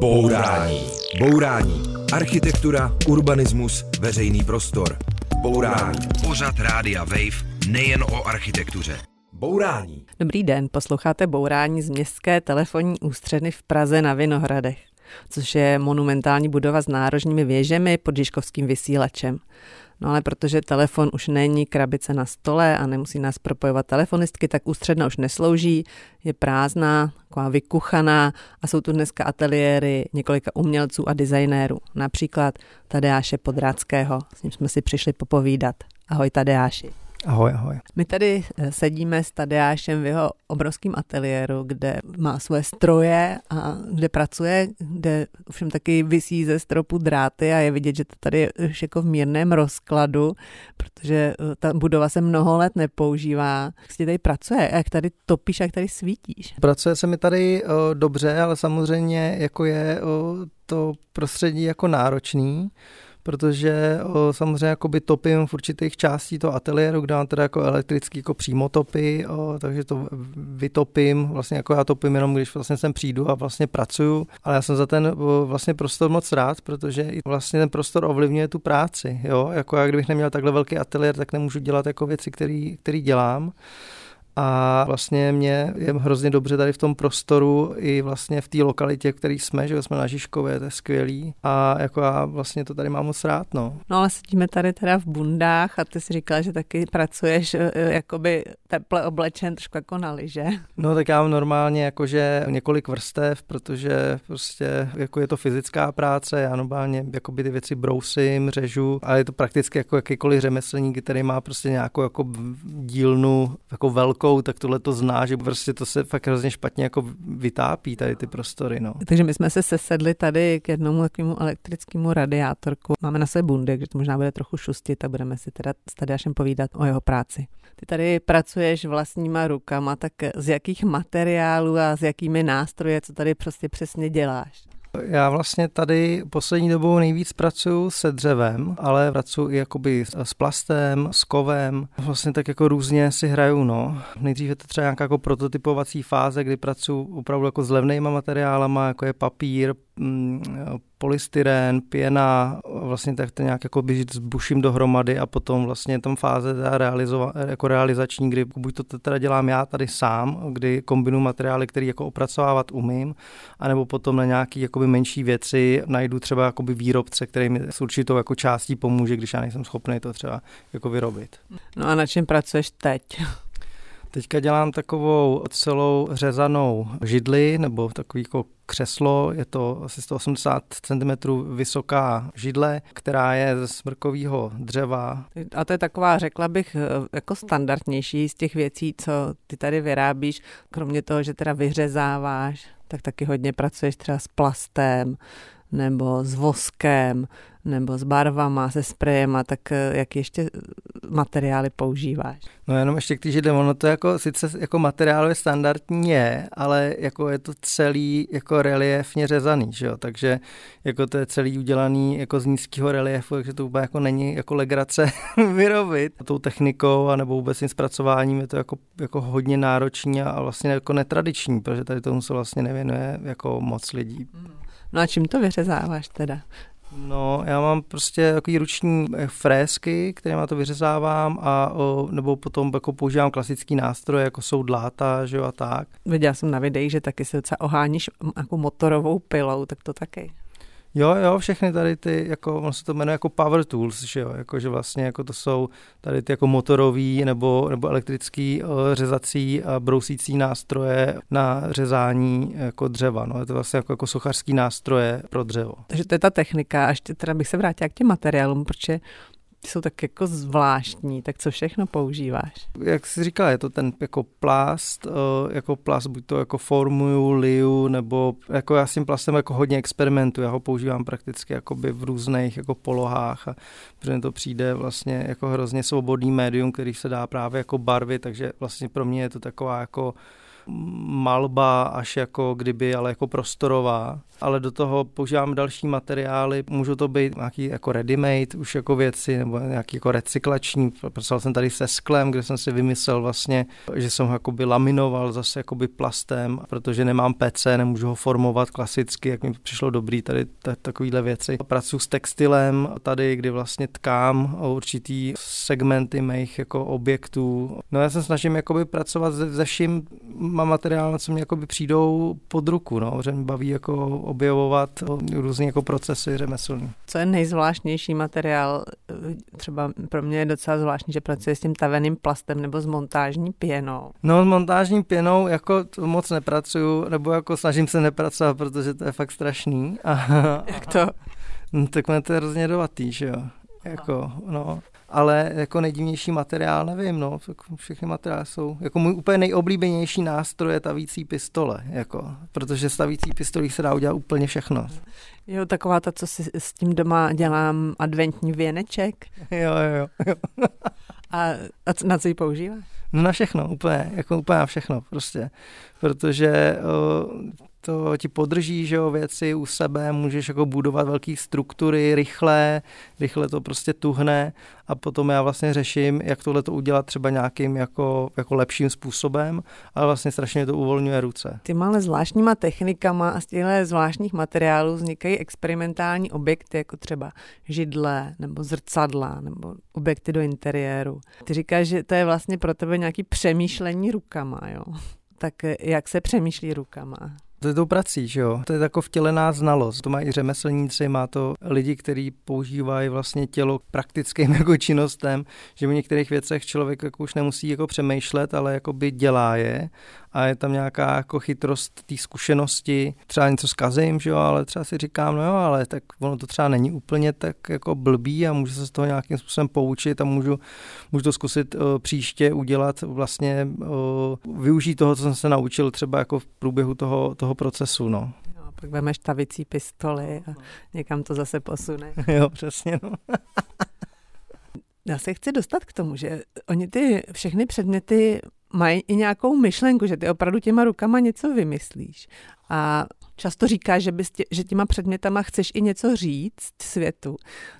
Bourání. Bourání. Architektura, urbanismus, veřejný prostor. Bourání. Pořad Rádia Wave nejen o architektuře. Bourání. Dobrý den, posloucháte Bourání z městské telefonní ústředny v Praze na Vinohradech, což je monumentální budova s nárožními věžemi pod Žižkovským vysílačem. No ale protože telefon už není krabice na stole a nemusí nás propojovat telefonistky, tak ústředna už neslouží, je prázdná, taková vykuchaná a jsou tu dneska ateliéry několika umělců a designérů. Například Tadeáše Podráckého, s ním jsme si přišli popovídat. Ahoj Tadeáši. Ahoj, ahoj. My tady eh, sedíme s Tadeášem v jeho obrovském ateliéru, kde má svoje stroje a kde pracuje, kde všem taky vysí ze stropu dráty a je vidět, že to tady je už jako v mírném rozkladu, protože eh, ta budova se mnoho let nepoužívá. Jak si tady pracuje? Jak tady topíš, jak tady svítíš? Pracuje se mi tady o, dobře, ale samozřejmě jako je o, to prostředí jako náročný protože o, samozřejmě jakoby topím v určitých částí toho ateliéru, kde mám teda jako elektrický jako přímotopy, o, takže to vytopím, vlastně jako já topím jenom, když vlastně sem přijdu a vlastně pracuju, ale já jsem za ten o, vlastně prostor moc rád, protože i vlastně ten prostor ovlivňuje tu práci, jo, jako já kdybych neměl takhle velký ateliér, tak nemůžu dělat jako věci, které dělám. A vlastně mě je hrozně dobře tady v tom prostoru i vlastně v té lokalitě, v které jsme, že jsme na Žižkově, to je skvělý. A jako já vlastně to tady mám moc rád, no. No ale sedíme tady teda v bundách a ty si říkala, že taky pracuješ eh, jakoby teple oblečen trošku jako na liže. No tak já mám normálně jakože několik vrstev, protože prostě jako je to fyzická práce, já normálně jakoby ty věci brousím, řežu, ale je to prakticky jako jakýkoliv řemeslník, který má prostě nějakou jako dílnu jako velkou rukou, tak tohle to zná, že prostě to se fakt hrozně špatně jako vytápí tady ty prostory. No. Takže my jsme se sesedli tady k jednomu takovému elektrickému radiátorku. Máme na sebe bundy, takže to možná bude trochu šustit a budeme si teda s Tadeášem povídat o jeho práci. Ty tady pracuješ vlastníma rukama, tak z jakých materiálů a s jakými nástroje, co tady prostě přesně děláš? Já vlastně tady poslední dobou nejvíc pracuji se dřevem, ale pracuji i jakoby s plastem, s kovem. Vlastně tak jako různě si hraju, no. Nejdřív je to třeba nějaká jako prototypovací fáze, kdy pracuji opravdu jako s levnejma materiálama, jako je papír, mm, polystyren, pěna, vlastně tak to nějak jako s buším dohromady a potom vlastně tam fáze realizova, jako realizační, kdy buď to teda dělám já tady sám, kdy kombinu materiály, které jako opracovávat umím, anebo potom na nějaký jakoby menší věci najdu třeba jakoby výrobce, který mi s určitou jako částí pomůže, když já nejsem schopný to třeba jako vyrobit. No a na čem pracuješ teď? Teďka dělám takovou celou řezanou židli nebo takový jako křeslo, je to asi 180 cm vysoká židle, která je ze smrkového dřeva. A to je taková, řekla bych, jako standardnější z těch věcí, co ty tady vyrábíš, kromě toho, že teda vyřezáváš, tak taky hodně pracuješ třeba s plastem, nebo s voskem, nebo s barvama, se sprejema, tak eh, jak ještě materiály používáš? No jenom ještě k týže ono to jako, sice jako materiálově standardní je, ale jako je to celý jako reliefně řezaný, že jo? takže jako to je celý udělaný jako z nízkého reliefu, takže to vůbec jako není jako legrace vyrobit tou technikou a nebo vůbec tím zpracováním je to jako, jako hodně náročný a vlastně jako netradiční, protože tady tomu se vlastně nevěnuje jako moc lidí. Hmm. No a čím to vyřezáváš teda? No, já mám prostě takový ruční eh, frézky, kterými to vyřezávám a o, nebo potom jako používám klasický nástroje, jako jsou dláta, že jo, a tak. Viděla jsem na videích, že taky se docela oháníš jako motorovou pilou, tak to taky. Jo, jo, všechny tady ty, jako, on se to jmenuje jako power tools, že jo, jako, že vlastně jako to jsou tady ty jako motorový nebo, nebo elektrický uh, řezací a brousící nástroje na řezání jako dřeva, no, je to vlastně jako, jako sochařský nástroje pro dřevo. Takže to je ta technika, a ještě teda bych se vrátila k těm materiálům, protože ty jsou tak jako zvláštní, tak co všechno používáš? Jak jsi říkal, je to ten jako plast, eh, jako plast, buď to jako formuju, liu, nebo jako já s tím plastem jako hodně experimentuji, já ho používám prakticky jakoby v různých jako polohách a protože to přijde vlastně jako hrozně svobodný médium, který se dá právě jako barvy, takže vlastně pro mě je to taková jako malba až jako kdyby, ale jako prostorová ale do toho používám další materiály, můžou to být nějaký jako ready-made už jako věci, nebo nějaký jako recyklační. Pracoval jsem tady se sklem, kde jsem si vymyslel vlastně, že jsem ho jakoby laminoval zase jakoby plastem, protože nemám PC, nemůžu ho formovat klasicky, jak mi přišlo dobrý tady takovýhle věci. Pracuji s textilem tady, kdy vlastně tkám určitý segmenty mých jako objektů. No já se snažím jakoby pracovat se, se vším materiálem, co mě jakoby přijdou pod ruku, no, že mě baví jako objevovat různé jako procesy řemeslní. Co je nejzvláštnější materiál? Třeba pro mě je docela zvláštní, že pracuje s tím taveným plastem nebo s montážní pěnou. No s montážní pěnou jako moc nepracuju, nebo jako snažím se nepracovat, protože to je fakt strašný. A, Jak to? No, tak mě to je hrozně dovatý, že jo. Jako, no ale jako nejdivnější materiál nevím, no, všechny materiály jsou, jako můj úplně nejoblíbenější nástroj je tavící pistole, jako, protože stavící pistolí se dá udělat úplně všechno. Jo, taková ta, co si s tím doma dělám adventní věneček. Jo, jo, jo. a, a na co ji používáš? No na všechno, úplně, jako úplně na všechno prostě, protože o, to ti podrží, že jo, věci u sebe, můžeš jako budovat velké struktury rychle, rychle to prostě tuhne a potom já vlastně řeším, jak tohle to udělat třeba nějakým jako, jako lepším způsobem, ale vlastně strašně to uvolňuje ruce. Ty ale zvláštníma technikama a z těchto zvláštních materiálů vznikají experimentální objekty, jako třeba židle nebo zrcadla nebo objekty do interiéru. Ty říkáš, že to je vlastně pro tebe nějaký přemýšlení rukama, jo? Tak jak se přemýšlí rukama? To je tou prací, že jo? To je jako vtělená znalost. To mají řemeslníci, má to lidi, kteří používají vlastně tělo k praktickým jako činnostem, že v některých věcech člověk jako už nemusí jako přemýšlet, ale jako by dělá je a je tam nějaká jako chytrost té zkušenosti. Třeba něco zkazím, že jo, ale třeba si říkám, no jo, ale tak ono to třeba není úplně tak jako blbý a můžu se z toho nějakým způsobem poučit a můžu, můžu to zkusit uh, příště udělat vlastně, uh, využít toho, co jsem se naučil třeba jako v průběhu toho, toho procesu, no. Jo, pak vemeš tavicí pistoli a někam to zase posune. jo, přesně, no. Já se chci dostat k tomu, že oni ty všechny předměty mají i nějakou myšlenku, že ty opravdu těma rukama něco vymyslíš. A často říkáš, že, bys tě, že těma předmětama chceš i něco říct světu.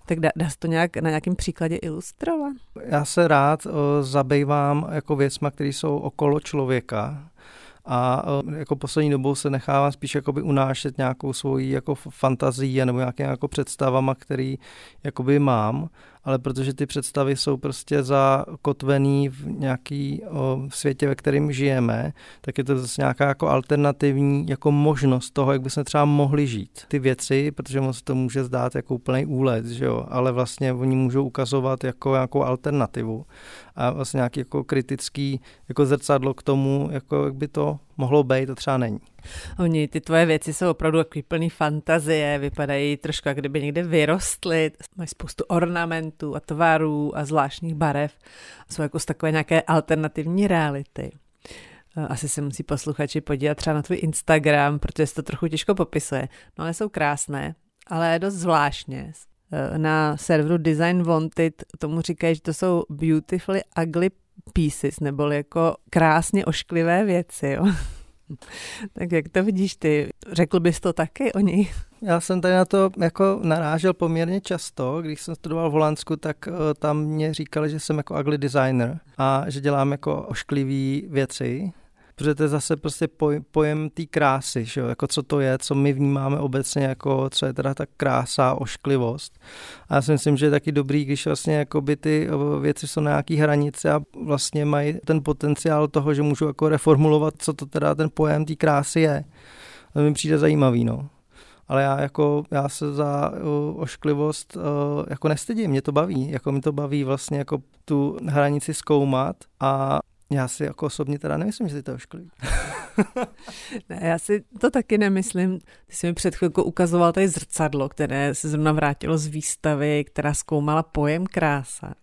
Tak dá, dá se to nějak na nějakém příkladě ilustrovat? Já se rád o, zabývám jako věcma, které jsou okolo člověka a jako poslední dobou se nechávám spíš jakoby unášet nějakou svoji jako fantazii nebo nějaké jako představama, který jakoby mám ale protože ty představy jsou prostě zakotvený v nějaký o, světě, ve kterém žijeme, tak je to zase nějaká jako alternativní jako možnost toho, jak bychom třeba mohli žít. Ty věci, protože se to může zdát jako úplný úlet, že jo, ale vlastně oni můžou ukazovat jako nějakou alternativu a vlastně nějaký jako kritický jako zrcadlo k tomu, jako jak by to mohlo být, to třeba není. Oni, ty tvoje věci jsou opravdu takový plný fantazie, vypadají trošku, jak kdyby někde vyrostly, mají spoustu ornamentů a tvarů a zvláštních barev, jsou jako z takové nějaké alternativní reality. Eh, asi se musí posluchači podívat třeba na tvůj Instagram, protože se to trochu těžko popisuje. No ale jsou krásné, ale dost zvláštně. Eh, na serveru Design Wanted tomu říkají, že to jsou beautifully ugly pieces, nebo jako krásně ošklivé věci. Jo. tak jak to vidíš ty? Řekl bys to taky o ní? Já jsem tady na to jako narážel poměrně často. Když jsem studoval v Holandsku, tak uh, tam mě říkali, že jsem jako ugly designer a že dělám jako ošklivý věci protože to je zase prostě poj, pojem té krásy, že jo? jako co to je, co my vnímáme obecně jako, co je teda ta krása, ošklivost. A já si myslím, že je taky dobrý, když vlastně jakoby ty věci jsou na nějaký hranice a vlastně mají ten potenciál toho, že můžu jako reformulovat, co to teda ten pojem té krásy je. To mi přijde zajímavý, no ale já jako, já se za uh, ošklivost uh, jako nestydím, mě to baví, jako mi to baví vlastně jako tu hranici zkoumat a já si jako osobně teda nemyslím, že si to ošklivý. ne, já si to taky nemyslím. Ty jsi mi před chvilkou ukazoval tady zrcadlo, které se zrovna vrátilo z výstavy, která zkoumala pojem krása.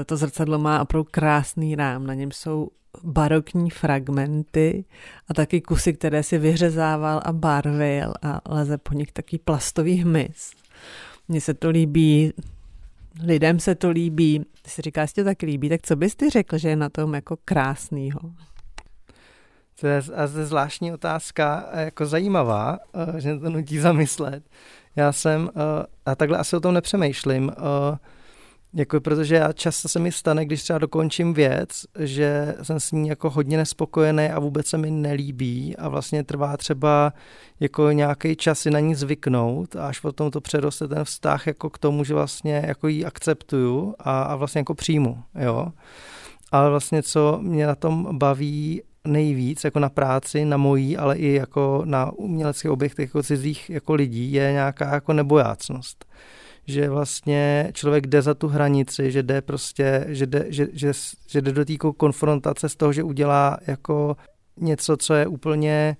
E, to zrcadlo má opravdu krásný rám, na něm jsou barokní fragmenty a taky kusy, které si vyřezával a barvil a leze po nich taký plastový hmyz. Mně se to líbí, lidem se to líbí. Ty si říkáš, že to tak líbí, tak co bys ty řekl, že je na tom jako krásnýho? To je, a to je zvláštní otázka, jako zajímavá, uh, že to nutí zamyslet. Já jsem, uh, a takhle asi o tom nepřemýšlím, jako protože já často se mi stane, když třeba dokončím věc, že jsem s ní jako hodně nespokojený a vůbec se mi nelíbí a vlastně trvá třeba jako nějaký čas si na ní zvyknout a až potom to přeroste ten vztah jako k tomu, že vlastně jako ji akceptuju a, a vlastně jako přijmu, jo. Ale vlastně co mě na tom baví nejvíc jako na práci, na mojí, ale i jako na uměleckých objektech jako cizích jako lidí je nějaká jako nebojácnost že vlastně člověk jde za tu hranici, že jde prostě, že jde, že, že, že jde do té konfrontace z toho, že udělá jako něco, co je úplně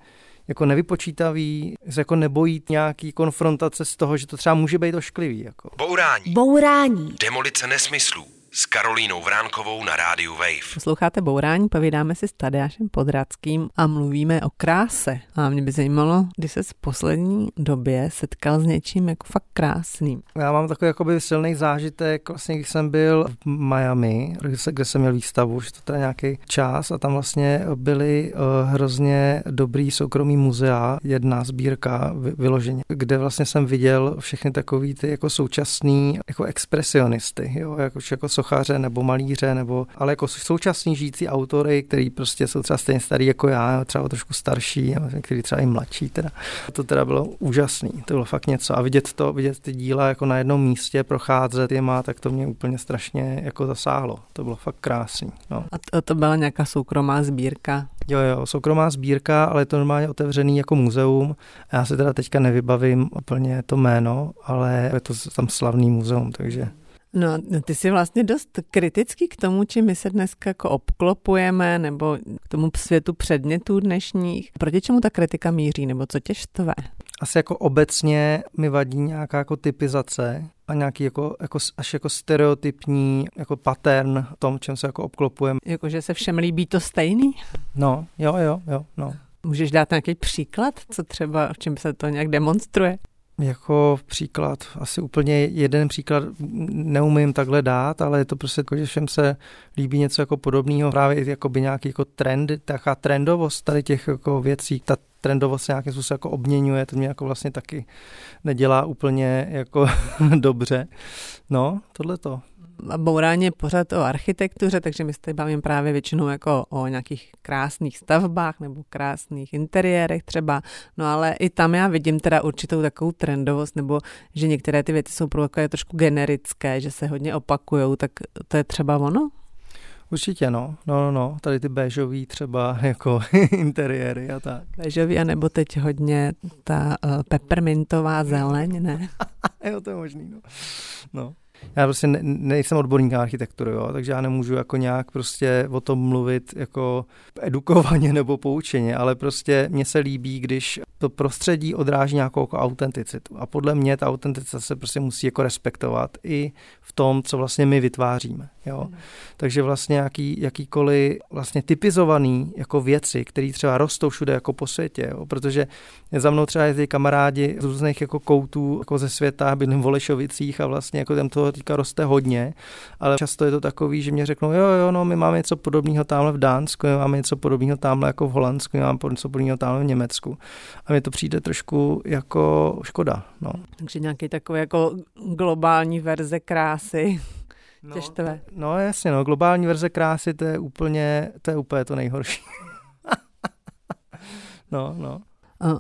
jako nevypočítavý, se jako nebojí nějaký konfrontace z toho, že to třeba může být ošklivý. Jako. Bourání. Bourání. Demolice nesmyslů s Karolínou Vránkovou na rádiu Wave. Posloucháte Bourání, povídáme si s Tadeášem Podradským a mluvíme o kráse. A mě by zajímalo, kdy se v poslední době setkal s něčím jako fakt krásným. Já mám takový jakoby silný zážitek, vlastně když jsem byl v Miami, kde, se, kde jsem měl výstavu, že to teda nějaký čas a tam vlastně byly uh, hrozně dobrý soukromý muzea, jedna sbírka vyloženě, kde vlastně jsem viděl všechny takový ty jako současný jako expresionisty, jo, jako, jako sochaře nebo malíře, nebo, ale jako současní žijící autory, který prostě jsou třeba stejně starý jako já, třeba trošku starší, který třeba i mladší. Teda. To teda bylo úžasný, to bylo fakt něco. A vidět to, vidět ty díla jako na jednom místě, procházet je má, tak to mě úplně strašně jako zasáhlo. To bylo fakt krásný. No. A to, to byla nějaká soukromá sbírka? Jo, jo, soukromá sbírka, ale je to normálně otevřený jako muzeum. Já si teda teďka nevybavím úplně to jméno, ale je to tam slavný muzeum, takže No, no, ty jsi vlastně dost kritický k tomu, čím my se dneska jako obklopujeme, nebo k tomu světu předmětů dnešních. Proti čemu ta kritika míří, nebo co tě štve? Asi jako obecně mi vadí nějaká jako typizace a nějaký jako, jako až jako stereotypní jako pattern v tom, čem se jako obklopujeme. Jako, že se všem líbí to stejný? No, jo, jo, jo, no. Můžeš dát nějaký příklad, co třeba, v čem se to nějak demonstruje? Jako příklad, asi úplně jeden příklad neumím takhle dát, ale je to prostě jako, že všem se líbí něco jako podobného, právě jako by nějaký jako trend, taká trendovost tady těch jako věcí, ta trendovost nějakým způsobem jako obměňuje, to mě jako vlastně taky nedělá úplně jako dobře. No, tohle to bourání je pořád o architektuře, takže my se tady bavíme právě většinou jako o nějakých krásných stavbách nebo krásných interiérech třeba, no ale i tam já vidím teda určitou takovou trendovost, nebo že některé ty věci jsou pro trošku generické, že se hodně opakujou, tak to je třeba ono? Určitě, no. No, no, no. Tady ty béžový třeba jako interiéry a tak. Béžový, anebo teď hodně ta uh, peppermintová zeleň, ne? jo, to je možný, no. no já prostě ne, nejsem odborník na architekturu, jo, takže já nemůžu jako nějak prostě o tom mluvit jako edukovaně nebo poučeně, ale prostě mně se líbí, když to prostředí odráží nějakou jako autenticitu. A podle mě ta autenticita se prostě musí jako respektovat i v tom, co vlastně my vytváříme. Jo? Hmm. Takže vlastně jaký, jakýkoliv vlastně typizovaný jako věci, které třeba rostou všude jako po světě, jo? protože za mnou třeba jezdí kamarádi z různých jako koutů jako ze světa, bydlím v Volešovicích a vlastně jako tam toho teďka roste hodně, ale často je to takový, že mě řeknou, jo, jo, no, my máme něco podobného tamhle v Dánsku, my máme něco podobného tamhle jako v Holandsku, my máme něco podobného tamhle v Německu. A mi to přijde trošku jako škoda. No. Takže nějaký takový jako globální verze krásy. No, no jasně, no, globální verze krásy, to je úplně, to je úplně to nejhorší. no, no.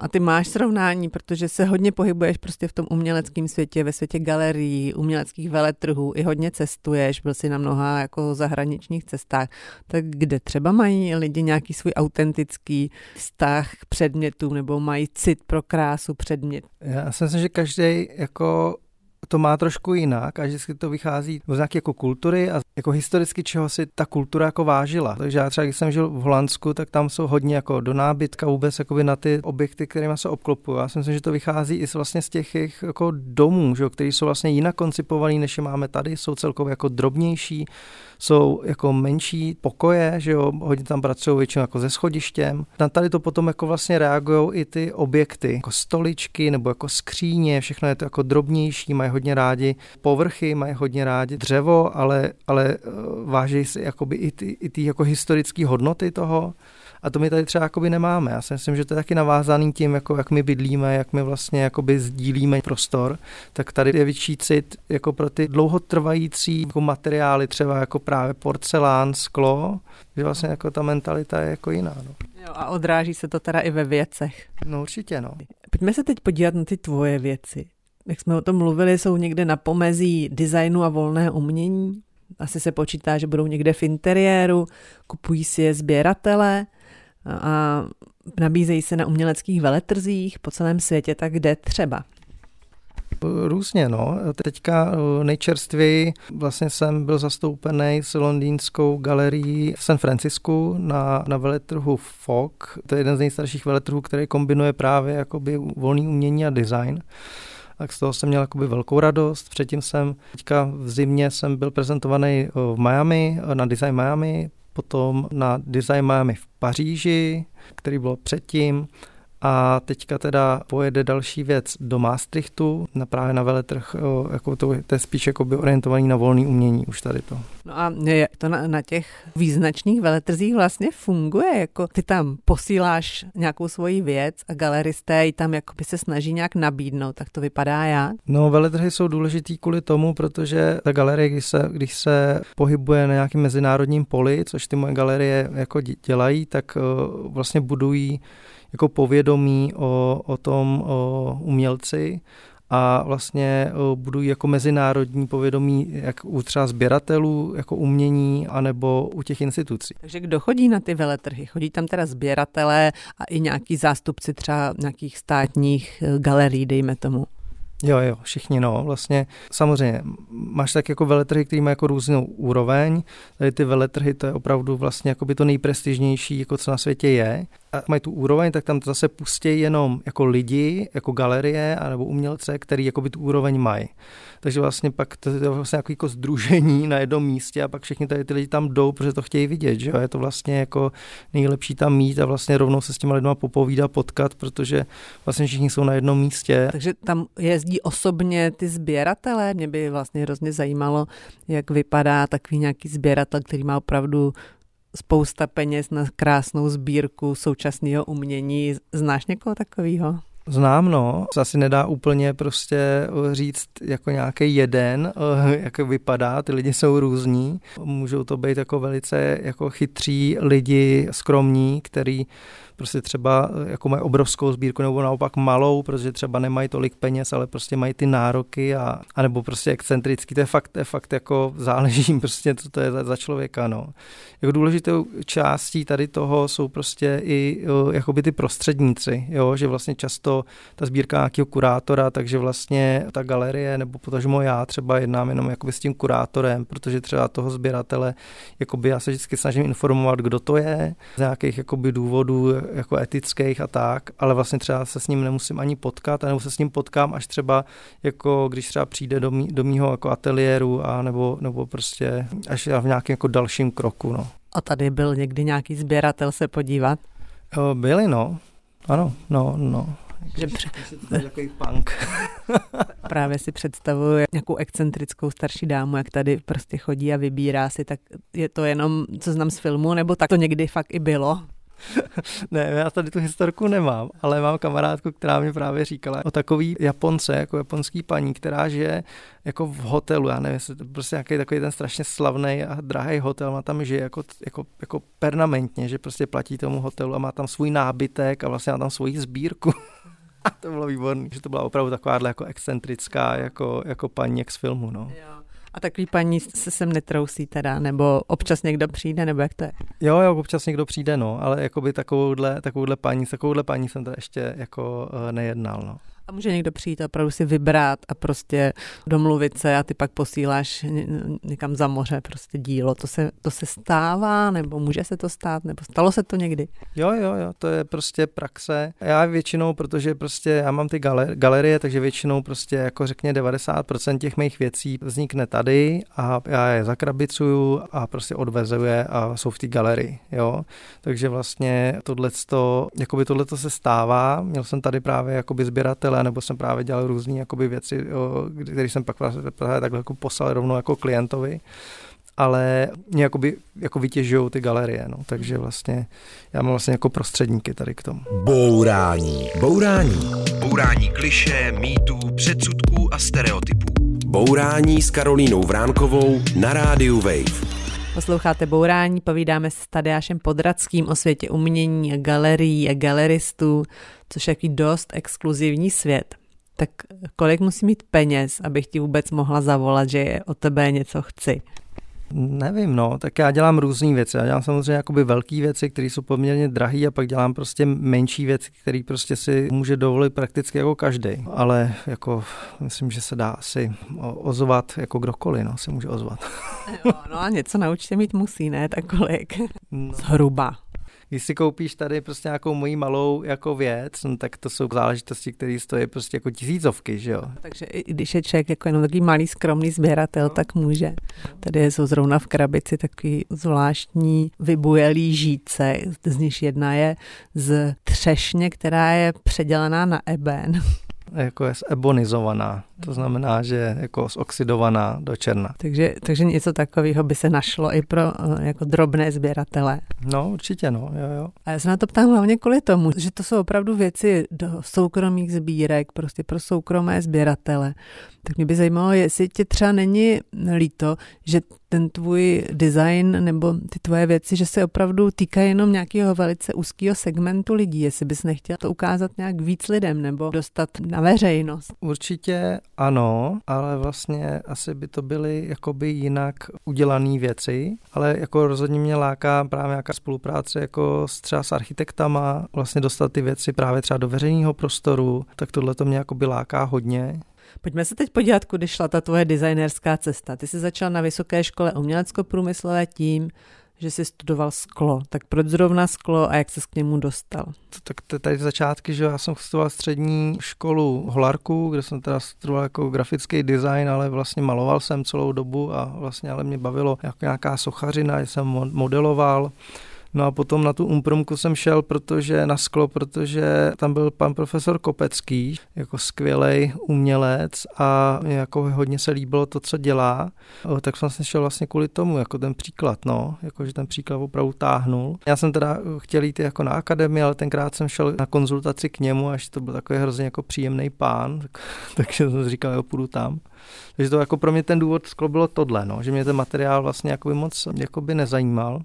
A ty máš srovnání, protože se hodně pohybuješ prostě v tom uměleckém světě, ve světě galerií, uměleckých veletrhů, i hodně cestuješ, byl jsi na mnoha jako zahraničních cestách. Tak kde třeba mají lidi nějaký svůj autentický vztah k předmětům nebo mají cit pro krásu předmět? Já si myslím, že každý jako to má trošku jinak a vždycky to vychází z nějaké jako kultury a jako historicky čeho si ta kultura jako vážila. Takže já třeba, když jsem žil v Holandsku, tak tam jsou hodně jako do nábytka vůbec na ty objekty, kterými se obklopují. Já si myslím, že to vychází i z vlastně z těch jejich jako domů, že, které jsou vlastně jinak koncipované, než je máme tady, jsou celkově jako drobnější, jsou jako menší pokoje, že jo, hodně tam pracují většinou jako ze schodištěm. Na tady to potom jako vlastně reagují i ty objekty, jako stoličky nebo jako skříně, všechno je to jako drobnější, mají hodně rádi povrchy, mají hodně rádi dřevo, ale, ale eh, váží si jakoby i ty, i ty jako historické hodnoty toho A to my tady třeba jakoby nemáme. Já si myslím, že to je taky navázaný tím, jako jak my bydlíme, jak my vlastně jakoby sdílíme prostor, tak tady je větší cit jako pro ty dlouhotrvající jako materiály, třeba jako právě porcelán, sklo, že vlastně jako ta mentalita je jako jiná. No. Jo, a odráží se to teda i ve věcech. No určitě, no. Pojďme se teď podívat na ty tvoje věci. Jak jsme o tom mluvili, jsou někde na pomezí designu a volné umění. Asi se počítá, že budou někde v interiéru, kupují si je sběratele a nabízejí se na uměleckých veletrzích po celém světě, tak kde třeba? Různě, no. Teďka eh, nejčerstvěji vlastně jsem byl zastoupený s londýnskou galerií v San Francisku na, na veletrhu FOG. To je jeden z nejstarších veletrhů, který kombinuje právě jakoby volný umění a design tak z toho jsem měl jakoby velkou radost. Předtím jsem, teďka v zimě jsem byl prezentovaný eh, v Miami, eh, na Design Miami, potom na Design Miami v Paříži, který byl předtím a teďka teda pojede další věc do Maastrichtu, na právě na veletrh, jako to, to je spíš jako by orientovaný na volný umění už tady to. No a je to na, na těch význačných veletrzích vlastně funguje, jako ty tam posíláš nějakou svoji věc a galeristé ji tam jako by se snaží nějak nabídnout, tak to vypadá já? No veletrhy jsou důležitý kvůli tomu, protože ta galerie, když se, když se pohybuje na nějakém mezinárodním poli, což ty moje galerie jako dělají, tak vlastně budují jako povědomí o, o tom o umělci a vlastně budují jako mezinárodní povědomí jak u třeba sběratelů, jako umění, anebo u těch institucí. Takže kdo chodí na ty veletrhy? Chodí tam teda sběratelé a i nějaký zástupci třeba nějakých státních e, galerií, dejme tomu? Jo, jo, všichni no, vlastně samozřejmě máš tak jako veletrhy, který má jako různou úroveň, tady ty veletrhy to je opravdu vlastně jako by to nejprestižnější, jako co na světě je a mají tu úroveň, tak tam to zase pustí jenom jako lidi, jako galerie nebo umělce, který jako by tu úroveň mají. Takže vlastně pak to je vlastně jako, jako združení na jednom místě a pak všichni tady ty lidi tam jdou, protože to chtějí vidět, že je to vlastně jako nejlepší tam mít a vlastně rovnou se s těma lidma popovídat, potkat, protože vlastně všichni jsou na jednom místě. Takže tam jezdí osobně ty sběratelé, mě by vlastně hrozně zajímalo, jak vypadá takový nějaký sběratel, který má opravdu spousta peněz na krásnou sbírku současného umění. Znáš někoho takového? Znám, no. Asi nedá úplně prostě eh, říct jako nějaký jeden, eh, jak vypadá, ty lidi jsou různí. Můžou to být jako velice jako chytří lidi, skromní, který prostě třeba eh, jako mají obrovskou sbírku nebo naopak malou, protože třeba nemají tolik peněz, ale prostě mají ty nároky a, a nebo prostě excentrický, to je fakt, to je fakt jako záleží prostě, co to je za, za člověka, no. Jako důležitou částí tady toho jsou prostě i jakoby ty prostředníci, jo, že vlastně často ta sbírka nějakého kurátora, takže vlastně ta galerie nebo potažmo já třeba jednám jenom jakoby s tím kurátorem, protože třeba toho sběratele, jakoby já se vždycky snažím informovat, kdo to je, z nějakých jakoby důvodů, jako etických a tak, ale vlastně třeba se s ním nemusím ani potkat, nebo se s ním potkám až třeba, jako když třeba přijde do, mý, do mýho jako ateliéru a nebo, nebo prostě až v nějakém jako dalším kroku, no. A tady byl někdy nějaký sběratel se podívat? Byli, no. Ano, no, no. Že pře- takový punk. Právě si představuji nějakou excentrickou starší dámu, jak tady prostě chodí a vybírá si, tak je to jenom, co znám z filmu, nebo tak to někdy fakt i bylo? ne, já tady tu historku nemám, ale mám kamarádku, která mi právě říkala o takový Japonce, jako japonský paní, která žije jako v hotelu, já nevím, jestli to prostě nějaký takový ten strašně slavný a drahý hotel, má tam žije jako, jako, jako permanentně, že prostě platí tomu hotelu a má tam svůj nábytek a vlastně má tam svoji sbírku. a to bylo výborné, že to byla opravdu taková jako excentrická jako, jako paní jak z filmu. No. Jo. A takový paní se sem netrousí teda, nebo občas někdo přijde, nebo jak to je? Jo, jo, občas někdo přijde, no, ale jakoby takovouhle, takovouhle paní, takovouhle paní jsem teda ještě jako uh, nejednal, no. Může někdo přijít a opravdu si vybrat a prostě domluvit se a ty pak posíláš někam za moře prostě dílo. To se, to se stává, nebo může se to stát, nebo stalo se to někdy? Jo, jo, jo, to je prostě praxe. Já většinou, protože prostě já mám ty galerie, takže většinou prostě jako řekně 90% těch mých věcí vznikne tady a já je zakrabicuju a prostě odvezu je a jsou v té galerii, jo. Takže vlastně tohleto, jakoby tohleto se stává. Měl jsem tady právě jakoby sběratel nebo jsem právě dělal různé věci, které jsem pak právě takhle jako poslal rovnou jako klientovi. ale mě jakoby, jako vytěžují ty galerie, no. takže vlastně já mám vlastně jako prostředníky tady k tomu. Bourání. Bourání. Bourání kliše, mýtů, předsudků a stereotypů. Bourání s Karolínou Vránkovou na rádiu Wave. Posloucháte Bourání, povídáme s Tadeášem Podradským o světě umění, galerií a galeristů, což je jaký dost exkluzivní svět. Tak kolik musí mít peněz, abych ti vůbec mohla zavolat, že je o tebe něco chci? Nevím, no, tak já dělám různé věci. Já dělám samozřejmě jakoby velké věci, které jsou poměrně drahé a pak dělám prostě menší věci, které prostě si může dovolit prakticky jako každý. Ale jako myslím, že se dá asi ozvat jako kdokoliv, no, se může ozvat. Jo, no a něco naučit mít musí, ne? Tak kolik? No. Zhruba když si koupíš tady prostě nějakou mojí malou jako věc, no, tak to jsou záležitosti, které stojí prostě jako tisícovky, že jo. Takže i když je člověk jako jenom takový malý skromný sběratel, no. tak může. Tady jsou zrovna v krabici takový zvláštní vybujelý žíce, z nich jedna je z třešně, která je předělaná na eben jako je ebonizovaná. To znamená, že je jako zoxidovaná do černa. Takže, takže něco takového by se našlo i pro eh, jako drobné sběratele. No, určitě, no, jo, jo. A já se na to ptám hlavně kvůli tomu, že to jsou opravdu věci do soukromých sbírek, prostě pro soukromé sběratele. Tak mě by zajímalo, jestli ti třeba není líto, že ten tvůj design nebo ty tvoje věci, že se opravdu týkají jenom nějakého velice úzkého segmentu lidí, jestli bys nechtěl to ukázat nějak víc lidem nebo dostat na veřejnost. Určitě ano, ale vlastně asi by to byly jakoby jinak udělané věci, ale jako rozhodně mě láká právě nějaká spolupráce jako s třeba s architektama, vlastně dostat ty věci právě třeba do veřejného prostoru, tak tohle to mě jakoby láká hodně. Pojďme se teď podívat, kudy šla ta tvoje designerská cesta. Ty jsi začal na Vysoké škole umělecko-průmyslové tím, že jsi studoval sklo. Tak proč zrovna sklo a jak se k němu dostal? Tak tady začátky, že já jsem studoval střední školu Holarku, kde jsem teda studoval jako grafický design, ale vlastně maloval jsem celou dobu a vlastně ale mě bavilo jako nějaká sochařina, jsem modeloval. No a potom na tu umprumku jsem šel, protože na sklo, protože tam byl pan profesor Kopecký, jako skvělý umělec a jako hodně se líbilo to, co dělá. Tak jsem se šel vlastně kvůli tomu, jako ten příklad, no, jako že ten příklad opravdu táhnul. Já jsem teda chtěl jít jako na akademii, ale tenkrát jsem šel na konzultaci k němu, až to byl takový hrozně jako příjemný pán, tak, takže jsem říkal, jo, půjdu tam. Takže to jako pro mě ten důvod sklo bylo tohle, no, že mě ten materiál vlastně jakoby moc jakoby nezajímal.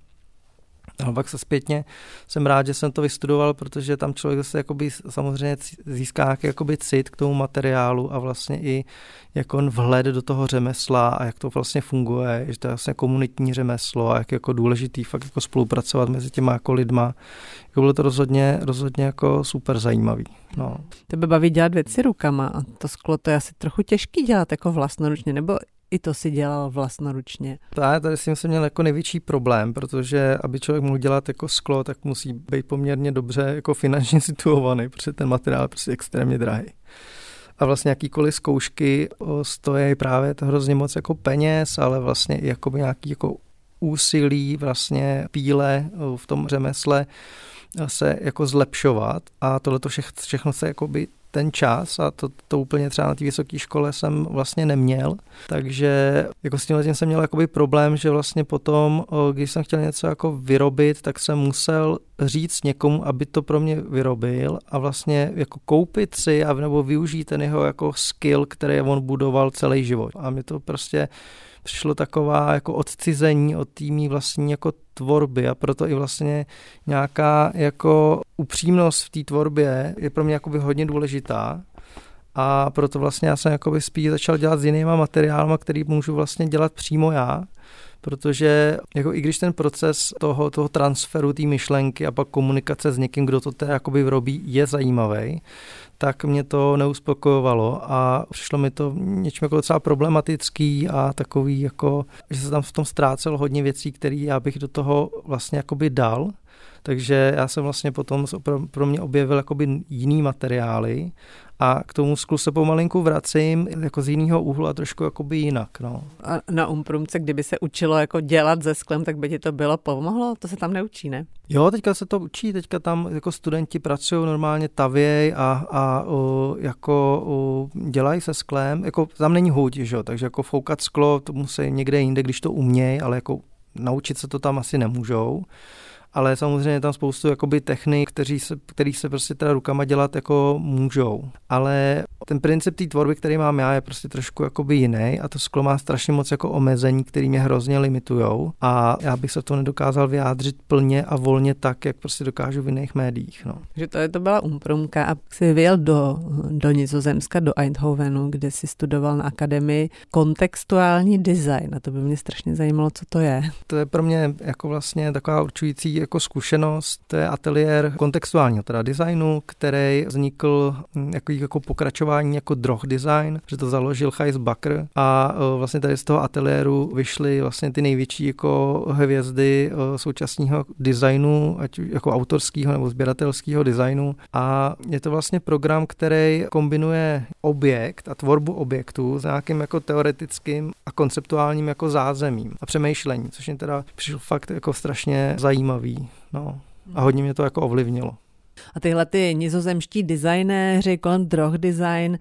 Ale pak se zpětně jsem rád, že jsem to vystudoval, protože tam člověk zase jakoby samozřejmě získá jakoby cit k tomu materiálu a vlastně i jako vhled do toho řemesla a jak to vlastně funguje, že to je vlastně komunitní řemeslo a jak jako důležitý fakt jako spolupracovat mezi těma jako lidma. Jako bylo to rozhodně, rozhodně jako super zajímavý. No. Tebe baví dělat věci rukama a to sklo to je asi trochu těžký dělat jako vlastnoručně, nebo i to si dělal vlastnoručně. Já tady si myslím, měl jako největší problém, protože aby člověk mohl dělat jako sklo, tak musí být poměrně dobře jako finančně situovaný, protože ten materiál je prostě extrémně drahý. A vlastně jakýkoliv zkoušky stojí právě to hrozně moc jako peněz, ale vlastně i jako nějaký jako úsilí vlastně píle v tom řemesle se jako zlepšovat a tohle to všechno se jako by ten čas a to, to úplně třeba na té vysoké škole jsem vlastně neměl, takže jako s tím jsem měl jakoby problém, že vlastně potom, když jsem chtěl něco jako vyrobit, tak jsem musel říct někomu, aby to pro mě vyrobil a vlastně jako koupit si a nebo využít ten jeho jako skill, který on budoval celý život. A mi to prostě přišlo taková jako odcizení od týmí vlastní jako tvorby a proto i vlastně nějaká jako upřímnost v té tvorbě je pro mě jakoby hodně důležitá. A proto vlastně já jsem jakoby spíš začal dělat s jinýma materiálama, který můžu vlastně dělat přímo já, protože jako i když ten proces toho, toho transferu té myšlenky a pak komunikace s někým, kdo to teda jakoby vyrobí, je zajímavý, tak mě to neuspokojovalo a přišlo mi to něčím jako docela problematický a takový jako, že se tam v tom ztrácel hodně věcí, které já bych do toho vlastně jakoby dal. Takže já jsem vlastně potom pro mě objevil jakoby jiný materiály a k tomu sklu se pomalinku vracím jako z jiného úhlu a trošku jakoby jinak. No. A na Umprumce, kdyby se učilo jako dělat ze sklem, tak by ti to bylo pomohlo? To se tam neučí, ne? Jo, teďka se to učí, teďka tam jako studenti pracují normálně tavěj a, a o, jako o, dělají se sklem, jako tam není huť, že jo, takže jako foukat sklo, to musí někde jinde, když to umějí, ale jako naučit se to tam asi nemůžou ale samozřejmě je tam spoustu jakoby technik, kteří se, který se prostě teda rukama dělat jako můžou. Ale ten princip té tvorby, který mám já, je prostě trošku jakoby jiný a to sklo má strašně moc jako omezení, které mě hrozně limitujou a já bych se to nedokázal vyjádřit plně a volně tak, jak prostě dokážu v jiných médiích. No. Že to, je, to byla umprumka a jsi vyjel do, do Nizozemska, do Eindhovenu, kde si studoval na akademii kontextuální design a to by mě strašně zajímalo, co to je. To je pro mě jako vlastně taková určující jako zkušenost, ateliér kontextuálního teda designu, který vznikl hm, jako, jako pokračování jako droh design, že to založil Chais Bakr a e, vlastně tady z toho ateliéru vyšly vlastně ty největší jako hvězdy e, současného designu, ať jako autorského nebo sběratelského designu a je to vlastně program, který kombinuje objekt a tvorbu objektu s nějakým jako teoretickým a konceptuálním jako zázemím a přemýšlení, což mě teda přišlo fakt jako strašně zajímavý. No. A hodně mě to jako ovlivnilo. A tyhle ty nizozemští designéři, kolem droh design,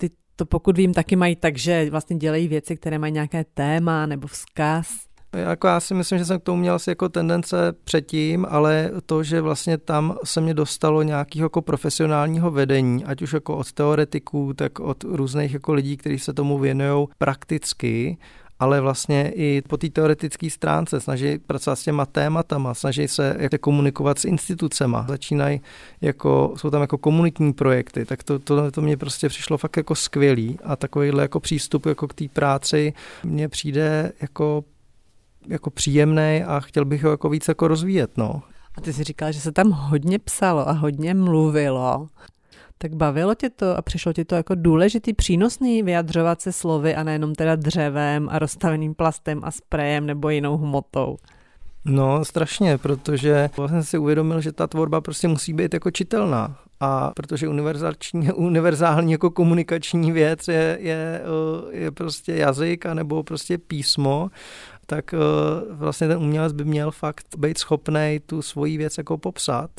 ty to pokud vím, taky mají tak, že vlastně dělají věci, které mají nějaké téma nebo vzkaz. Jako já si myslím, že jsem k tomu měl asi jako tendence předtím, ale to, že vlastně tam se mě dostalo nějakého jako profesionálního vedení, ať už jako od teoretiků, tak od různých jako lidí, kteří se tomu věnují prakticky, ale vlastně i po té teoretické stránce snaží pracovat s těma tématama, snaží se jak komunikovat s institucema, začínají jako, jsou tam jako komunitní projekty, tak to, to, to mě prostě přišlo fakt jako skvělý a takovýhle jako přístup jako k té práci mně přijde jako jako příjemný a chtěl bych ho jako víc jako rozvíjet, no. A ty jsi říkal, že se tam hodně psalo a hodně mluvilo. Tak bavilo tě to a přišlo ti to jako důležitý, přínosný vyjadřovat se slovy a nejenom teda dřevem a rozstaveným plastem a sprejem nebo jinou hmotou? No, strašně, protože vlastně si uvědomil, že ta tvorba prostě musí být jako čitelná. A protože univerzální, univerzální jako komunikační věc je, je, je prostě jazyk a nebo prostě písmo, tak vlastně ten umělec by měl fakt být schopný tu svoji věc jako popsat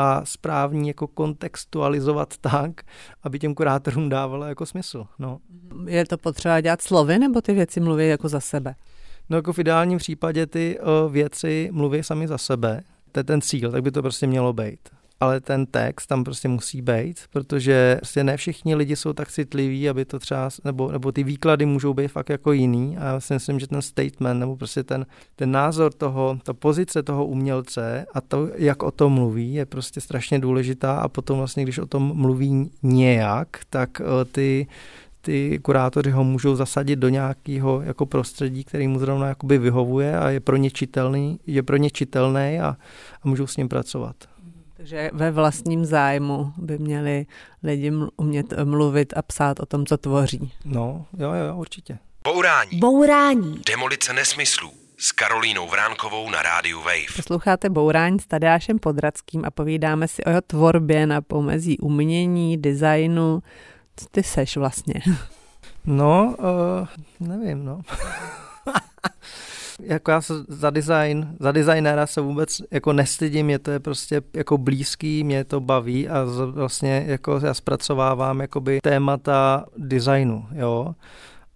a správně jako kontextualizovat tak, aby těm kurátorům dávalo jako smysl. No. Je to potřeba dělat slovy, nebo ty věci mluví jako za sebe? No jako v ideálním případě ty o, věci mluví sami za sebe. To je ten cíl, tak by to prostě mělo být ale ten text tam prostě musí být, protože prostě ne všichni lidi jsou tak citliví, aby to třeba, nebo, nebo ty výklady můžou být fakt jako jiný a já si myslím, že ten statement nebo prostě ten, ten názor toho, ta pozice toho umělce a to, jak o tom mluví, je prostě strašně důležitá a potom vlastně, když o tom mluví nějak, tak eh, ty ty kurátoři ho můžou zasadit do nějakého jako prostředí, který mu zrovna jakoby vyhovuje a je pro ně čitelný, je pro ně čitelný a, a můžou s ním pracovat. Takže ve vlastním zájmu by měli lidi umět mluvit a psát o tom, co tvoří. No, jo, jo, určitě. Bourání. Bourání. Demolice nesmyslů s Karolínou Vránkovou na rádiu Wave. Posloucháte Bourání s Tadášem Podradským a povídáme si o jeho tvorbě na pomezí umění, designu. Co ty seš vlastně? No, uh, nevím, no. Jako já se za design, za designéra se vůbec jako nestydím, mě to je prostě jako blízký, mě to baví a vlastně jako já zpracovávám jakoby témata designu, jo.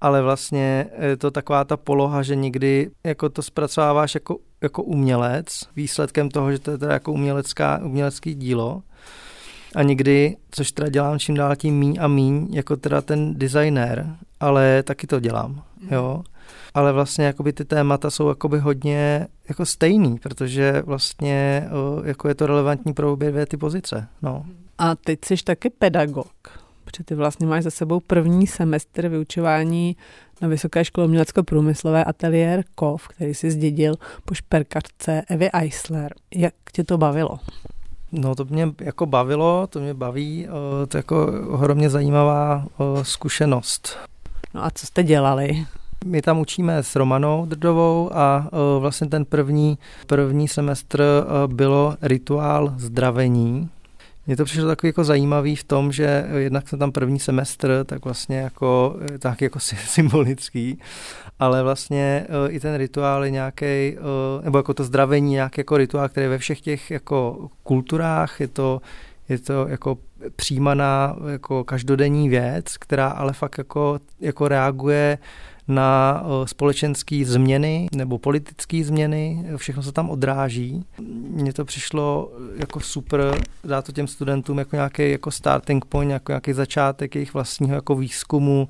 Ale vlastně je to taková ta poloha, že někdy jako to zpracováváš jako, jako umělec, výsledkem toho, že to je teda jako umělecká, umělecký dílo, a někdy, což teda dělám čím dál tím míň a míň, jako teda ten designér, ale taky to dělám, jo ale vlastně jakoby ty témata jsou jakoby hodně jako stejný, protože vlastně jako je to relevantní pro obě dvě ty pozice. No. A teď jsi taky pedagog, protože ty vlastně máš za sebou první semestr vyučování na Vysoké škole umělecko-průmyslové ateliér KOV, který si zdědil po šperkačce Evy Eisler. Jak tě to bavilo? No to mě jako bavilo, to mě baví, to je jako ohromně zajímavá zkušenost. No a co jste dělali? My tam učíme s Romanou Drdovou a vlastně ten první, první semestr bylo rituál zdravení, mně to přišlo takový jako zajímavý v tom, že jednak jsem tam první semestr, tak vlastně jako, tak jako symbolický, ale vlastně i ten rituál je nějaký, nebo jako to zdravení, nějaký jako rituál, který ve všech těch jako kulturách je to, je to jako přijímaná jako každodenní věc, která ale fakt jako, jako reaguje na společenské změny nebo politické změny, všechno se tam odráží. Mně to přišlo jako super, dá to těm studentům jako nějaký jako starting point, jako nějaký začátek jejich vlastního jako výzkumu,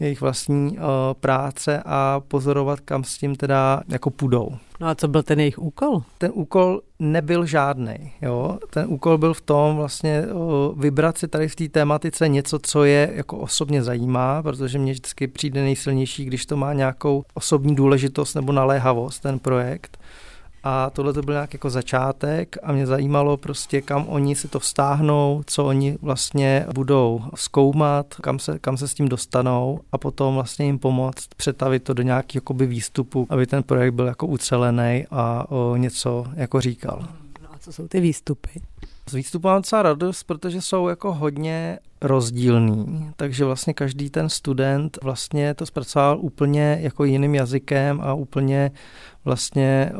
jejich vlastní uh, práce a pozorovat, kam s tím teda jako půjdou. No a co byl ten jejich úkol? Ten úkol nebyl žádný. Jo? Ten úkol byl v tom vlastně uh, vybrat si tady v té tématice něco, co je jako osobně zajímá, protože mě vždycky přijde nejsilnější, když to má nějakou osobní důležitost nebo naléhavost, ten projekt a tohle to byl nějak jako začátek a mě zajímalo prostě, kam oni si to vztáhnou, co oni vlastně budou zkoumat, kam se, kam se s tím dostanou a potom vlastně jim pomoct přetavit to do nějakého jakoby výstupu, aby ten projekt byl jako ucelený a o něco jako říkal. No a co jsou ty výstupy? Z výstupu mám docela radost, protože jsou jako hodně rozdílný, takže vlastně každý ten student vlastně to zpracoval úplně jako jiným jazykem a úplně vlastně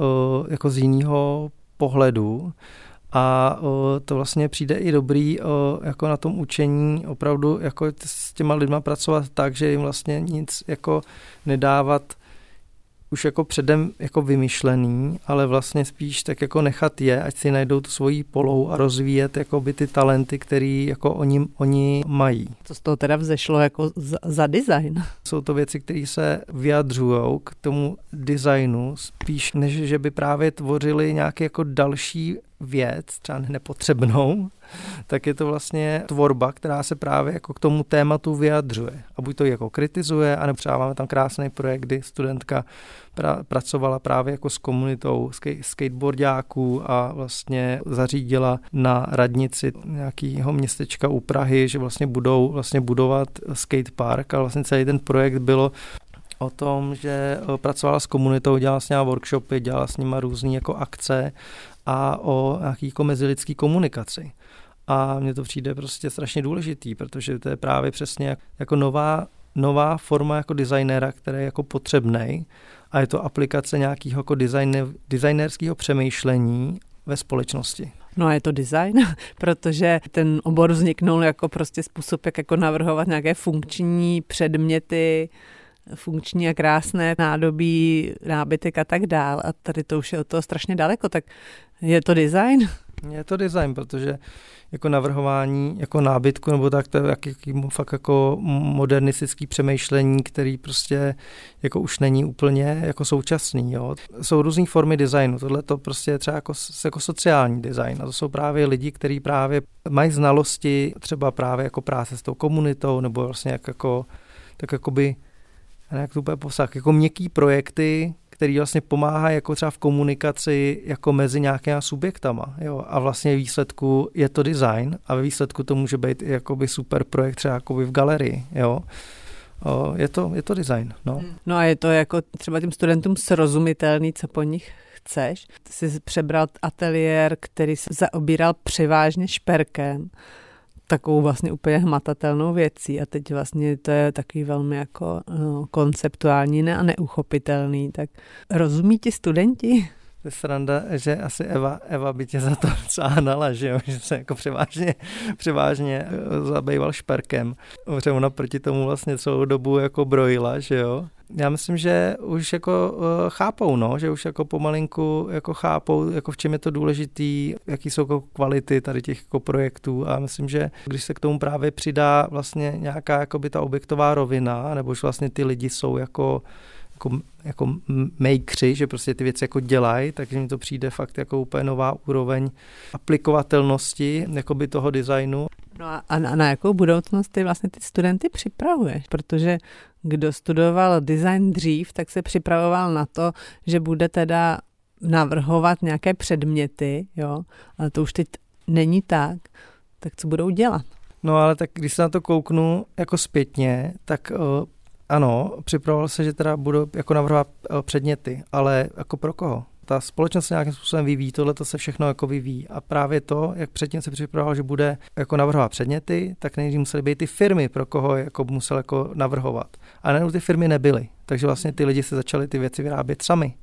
jako z jiného pohledu. A to vlastně přijde i dobrý jako na tom učení opravdu jako s těma lidma pracovat tak, že jim vlastně nic jako nedávat už jako předem jako vymyšlený, ale vlastně spíš tak jako nechat je, ať si najdou tu svoji polou a rozvíjet jako by ty talenty, které jako oni, oni mají. Co z toho teda vzešlo jako za, za design? Jsou to věci, které se vyjadřují k tomu designu spíš, než že by právě tvořili nějaký jako další věc, třeba nepotřebnou, tak je to vlastně tvorba, která se právě jako k tomu tématu vyjadřuje. A buď to jako kritizuje, anebo třeba máme tam krásný projekt, kdy studentka pra, pracovala právě jako s komunitou skateboardáků a vlastně zařídila na radnici nějakého městečka u Prahy, že vlastně budou vlastně budovat skatepark a vlastně celý ten projekt bylo o tom, že pracovala s komunitou, dělala s nimi workshopy, dělala s nimi různé jako akce a o nějaký jako mezilidský komunikaci. A mně to přijde prostě strašně důležitý, protože to je právě přesně jako nová, nová forma jako designéra, která je jako potřebný a je to aplikace nějakého jako designer, designerského přemýšlení ve společnosti. No a je to design, protože ten obor vzniknul jako prostě způsob, jak jako navrhovat nějaké funkční předměty, funkční a krásné nádobí, nábytek a tak dál. A tady to už je od toho strašně daleko, tak je to design? Je to design, protože jako navrhování jako nábytku nebo tak, to je jak, jak, fakt jako modernistický přemýšlení, který prostě jako už není úplně jako současný. Jo. Jsou různé formy designu, tohle to prostě je třeba jako, jako sociální design a to jsou právě lidi, kteří právě mají znalosti třeba právě jako práce s tou komunitou nebo vlastně jak jako, tak jakoby jak to úplně posah, jako měkký projekty, který vlastně pomáhá jako třeba v komunikaci jako mezi nějakými subjektama. Jo? A vlastně výsledku je to design a ve výsledku to může být i jakoby super projekt třeba jakoby v galerii. Jo? O, je, to, je to design. No. Hmm. no a je to jako třeba těm studentům srozumitelný, co po nich chceš. Ty jsi přebral ateliér, který se zaobíral převážně šperkem takovou vlastně úplně hmatatelnou věcí a teď vlastně to je takový velmi jako no, konceptuální ne, a neuchopitelný. Tak rozumí ti studenti? je sranda, že asi Eva, Eva by tě za to cáhnala, že jo, že se jako převážně, převážně eh, zabýval šperkem. Protože ona proti tomu vlastně celou dobu jako brojila, že jo. Já myslím, že už jako uh, chápou, no, že už jako pomalinku jako chápou, jako v čem je to důležitý, jaký jsou jako kvality tady těch jako projektů a myslím, že když se k tomu právě přidá vlastně nějaká jako by ta objektová rovina, nebo už vlastně ty lidi jsou jako jako, jako makeři, že prostě ty věci jako dělají, takže mi to přijde fakt jako úplně nová úroveň aplikovatelnosti jakoby toho designu. No a, a na, jakou budoucnost ty vlastně ty studenty připravuješ? Protože kdo studoval design dřív, tak se připravoval na to, že bude teda navrhovat nějaké předměty, jo, ale to už teď není tak, tak co budou dělat? No ale tak když se na to kouknu jako zpětně, tak ano, připravoval se, že teda budu jako navrhovat eh, předměty, ale jako pro koho? Ta společnost nějakým způsobem vyvíjí, tohle to se všechno jako vyvíjí. A právě to, jak předtím se připravoval, že bude jako navrhovat předměty, tak nejdřív musely být ty firmy, pro koho jako musel jako navrhovat. A najednou ty firmy nebyly. Takže vlastně ty lidi se začali ty věci vyrábět sami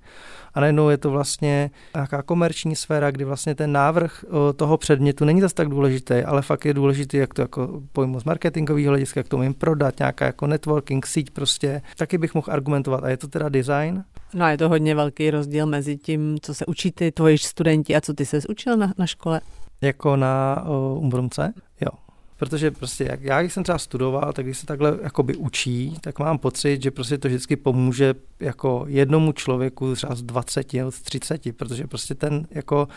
a najednou je to vlastně nějaká komerční sféra, kdy vlastně ten návrh toho předmětu není zase tak důležitý, ale fakt je důležitý, jak to jako pojmu z marketingového hlediska, jak to umím prodat, nějaká jako networking, síť prostě. Taky bych mohl argumentovat. A je to teda design? No a je to hodně velký rozdíl mezi tím, co se učí ty tvoji studenti a co ty se učil na, na škole. Jako na uh, Umbrumce? Jo. Protože prostě jak já, když jsem třeba studoval, tak když se takhle jakoby učí, tak mám pocit, že prostě to vždycky pomůže jako jednomu člověku třeba z 20 nebo z 30, protože prostě ten jako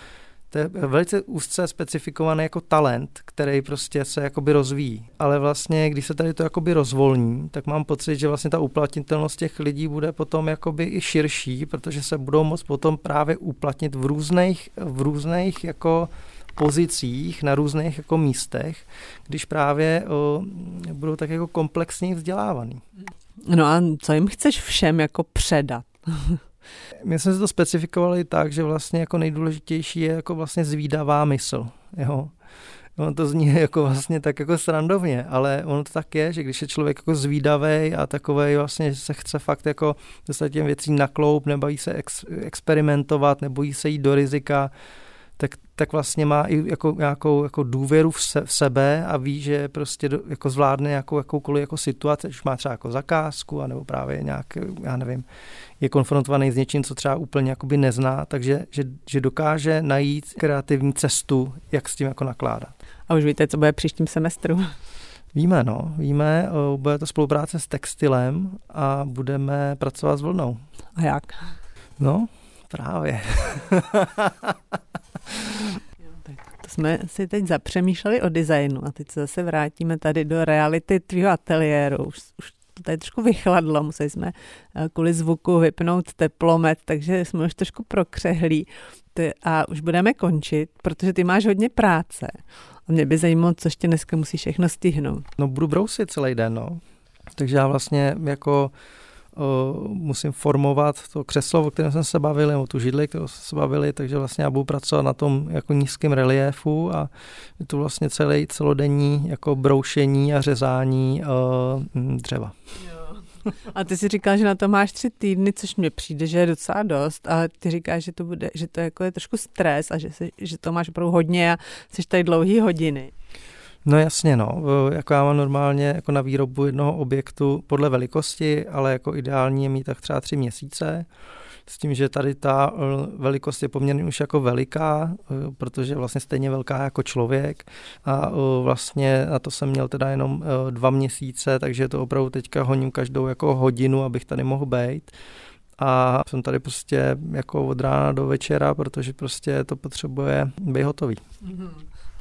to je velice úzce specifikovaný jako talent, který prostě se jakoby rozvíjí. Ale vlastně, když se tady to jakoby rozvolní, tak mám pocit, že vlastně ta uplatnitelnost těch lidí bude potom jakoby i širší, protože se budou moct potom právě uplatnit v různých, v různých jako pozicích na různých jako místech, když právě o, budou tak jako komplexně vzdělávaný. No a co jim chceš všem jako předat? My jsme se to specifikovali tak, že vlastně jako nejdůležitější je jako vlastně zvídavá mysl. Jo? No, to zní jako vlastně tak jako srandovně, ale ono to tak je, že když je člověk jako zvídavý a takový vlastně, že se chce fakt jako dostat těm věcí nakloup, nebojí se ex, experimentovat, nebojí se jít do rizika, tak, vlastně má i jako nějakou jako důvěru v, se, v sebe a ví, že prostě do, jako zvládne nějakou, jakoukoliv jako situaci, už má třeba jako zakázku, anebo právě nějak, já nevím, je konfrontovaný s něčím, co třeba úplně jakoby nezná, takže že, že dokáže najít kreativní cestu, jak s tím jako nakládat. A už víte, co bude příštím semestru? Víme, no, víme, bude to spolupráce s textilem a budeme pracovat s vlnou. A jak? No, právě. To jsme si teď zapřemýšleli o designu a teď se zase vrátíme tady do reality tvýho ateliéru. Už, už to tady trošku vychladlo, museli jsme eh, kvůli zvuku vypnout teplomet, takže jsme už trošku prokřehlí a už budeme končit, protože ty máš hodně práce. A mě by zajímalo, co ještě dneska musíš všechno stihnout. No budu brousit celý den, no. Takže já vlastně jako uh, musím formovat to křeslo, o kterém jsme se bavili, nebo tu židli, kterou jsme se bavili, takže vlastně já budu pracovat na tom jako nízkém reliéfu a je to vlastně celý celodenní jako broušení a řezání uh, dřeva. A ty si říkal, že na to máš tři týdny, což mně přijde, že je docela dost, ale ty říkáš, že to bude, že to jako je trošku stres a že, si, že to máš opravdu hodně a jsi tady dlouhý hodiny. No jasně, no. Jako já mám normálně jako na výrobu jednoho objektu podle velikosti, ale jako ideální je mít tak třeba tři měsíce. S tím, že tady ta eh, velikost je poměrně už jako veliká, eh, protože vlastně stejně velká jako člověk a vlastně na to jsem měl teda jenom dva měsíce, takže to opravdu teďka honím každou jako hodinu, abych tady mohl být a jsem tady prostě jako od rána do večera, protože prostě to potřebuje být hotový. Mm-hmm.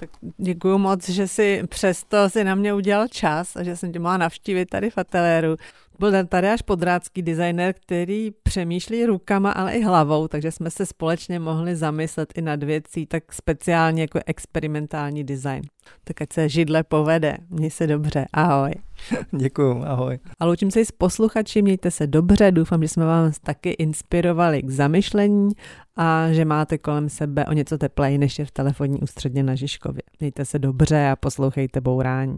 Tak děkuji moc, že si přesto si na mě udělal čas a že jsem tě mohla navštívit tady v ateliéru. Byl tady až podrádský designer, který přemýšlí rukama, ale i hlavou, takže jsme se společně mohli zamyslet i nad věcí tak speciálně jako experimentální design. Tak ať se židle povede. Měj se dobře. Ahoj. Děkuji, ahoj. A loučím se i s posluchači, mějte se dobře, doufám, že jsme vám taky inspirovali k zamyšlení a že máte kolem sebe o něco teplej, než je v telefonní ústředně na Žižkově. Mějte se dobře a poslouchejte bourání.